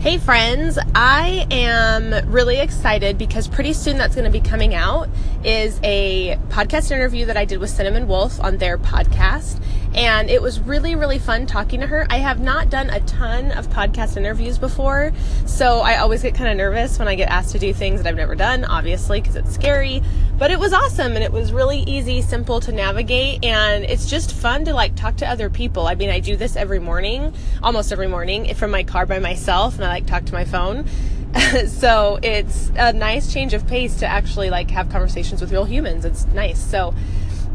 Hey friends, I am really excited because pretty soon that's going to be coming out is a podcast interview that I did with Cinnamon Wolf on their podcast and it was really really fun talking to her. I have not done a ton of podcast interviews before, so I always get kind of nervous when I get asked to do things that I've never done, obviously because it's scary, but it was awesome and it was really easy, simple to navigate and it's just fun to like talk to other people. I mean, I do this every morning, almost every morning from my car by myself and I like talk to my phone. so it's a nice change of pace to actually like have conversations with real humans. It's nice. So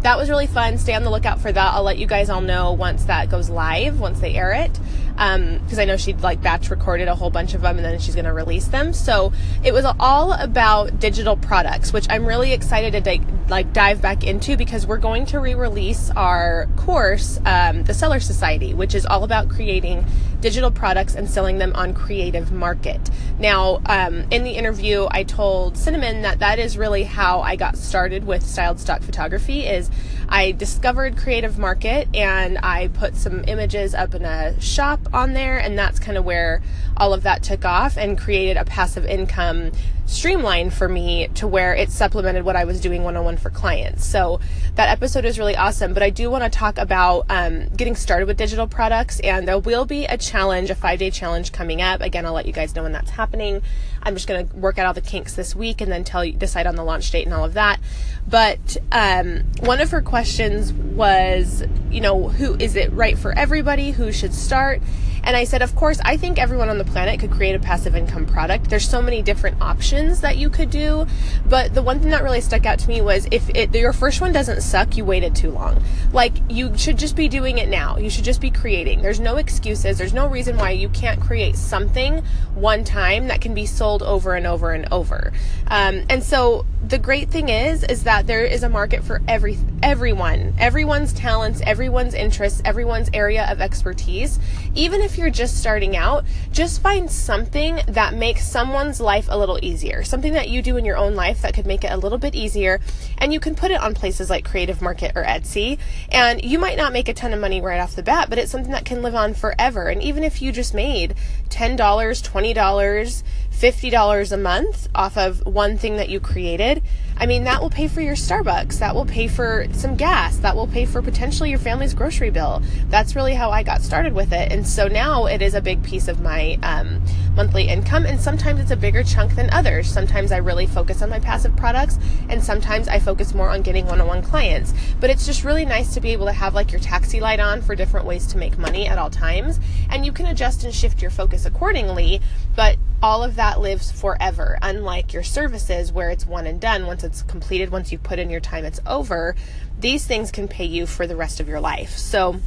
that was really fun. Stay on the lookout for that. I'll let you guys all know once that goes live, once they air it. Because um, I know she'd like batch recorded a whole bunch of them and then she's going to release them. So it was all about digital products, which I'm really excited to like dive back into because we're going to re-release our course, um, the Seller Society, which is all about creating digital products and selling them on Creative Market. Now, um, in the interview, I told Cinnamon that that is really how I got started with styled stock photography. Is I discovered Creative Market and I put some images up in a shop on there, and that's kind of where all of that took off and created a passive income streamline for me to where it supplemented what I was doing one on one for clients. So that episode is really awesome. But I do want to talk about um, getting started with digital products, and there will be a challenge, a five day challenge coming up. Again, I'll let you guys know when that's happening. I'm just going to work out all the kinks this week and then tell you, decide on the launch date and all of that. But um, one of her questions was, you know, who is it right for everybody? Who should start? And I said, of course, I think everyone on the planet could create a passive income product. There's so many different options that you could do. But the one thing that really stuck out to me was if it, your first one doesn't suck, you waited too long. Like, you should just be doing it now. You should just be creating. There's no excuses. There's no reason why you can't create something one time that can be sold over and over and over. Um, and so the great thing is, is that there is a market for every, everyone, everyone's talents, everyone's interests, everyone's area of expertise. Even if you're just starting out, just find something that makes someone's life a little easier. Something that you do in your own life that could make it a little bit easier. And you can put it on places like Creative Market or Etsy. And you might not make a ton of money right off the bat, but it's something that can live on forever. And even if you just made $10, $20, $50 a month off of one thing that you created, I mean, that will pay for your Starbucks. That will pay for some gas. That will pay for potentially your family's grocery bill. That's really how I got started with it. And so now it is a big piece of my um, monthly income. And sometimes it's a bigger chunk than others. Sometimes I really focus on my passive products, and sometimes I focus more on getting one on one clients. But it's just really nice to be able to have like your taxi light on for different ways to make money at all times. And you can adjust and shift your focus accordingly. But all of that lives forever, unlike your services where it's one and done. Once it's completed, once you put in your time, it's over. These things can pay you for the rest of your life. So,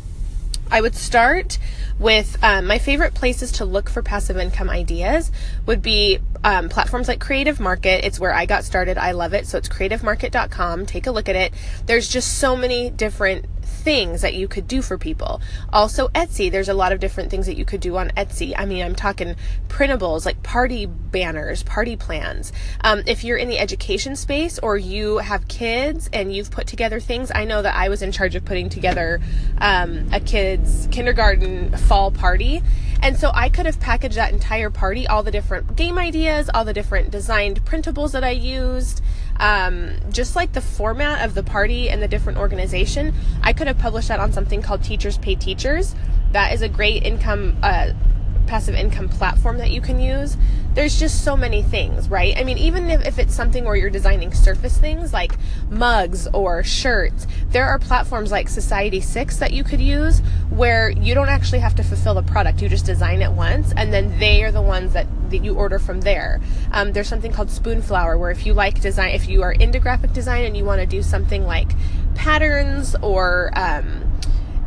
I would start with um, my favorite places to look for passive income ideas would be um, platforms like Creative Market. It's where I got started. I love it. So it's creativemarket.com. Take a look at it. There's just so many different things that you could do for people. Also, Etsy, there's a lot of different things that you could do on Etsy. I mean, I'm talking printables like party banners, party plans. Um, if you're in the education space or you have kids and you've put together things, I know that I was in charge of putting together um, a kid's kindergarten fall party. And so I could have packaged that entire party, all the different game ideas, all the different designed printables that I used um, just like the format of the party and the different organization, I could have published that on something called Teachers Pay Teachers. That is a great income, uh, passive income platform that you can use. There's just so many things, right? I mean, even if, if it's something where you're designing surface things like mugs or shirts, there are platforms like Society6 that you could use where you don't actually have to fulfill the product. You just design it once and then they are the ones that, that you order from there. Um, there's something called Spoonflower where if you like design, if you are into graphic design and you want to do something like patterns or, um,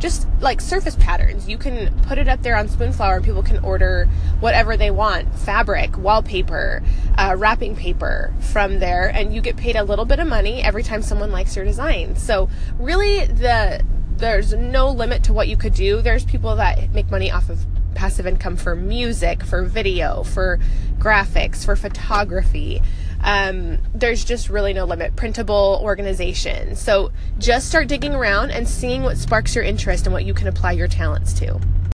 just like surface patterns. You can put it up there on Spoonflower and people can order whatever they want fabric, wallpaper, uh, wrapping paper from there, and you get paid a little bit of money every time someone likes your design. So, really, the there's no limit to what you could do. There's people that make money off of passive income for music, for video, for graphics, for photography. Um, there's just really no limit. Printable organization. So just start digging around and seeing what sparks your interest and what you can apply your talents to.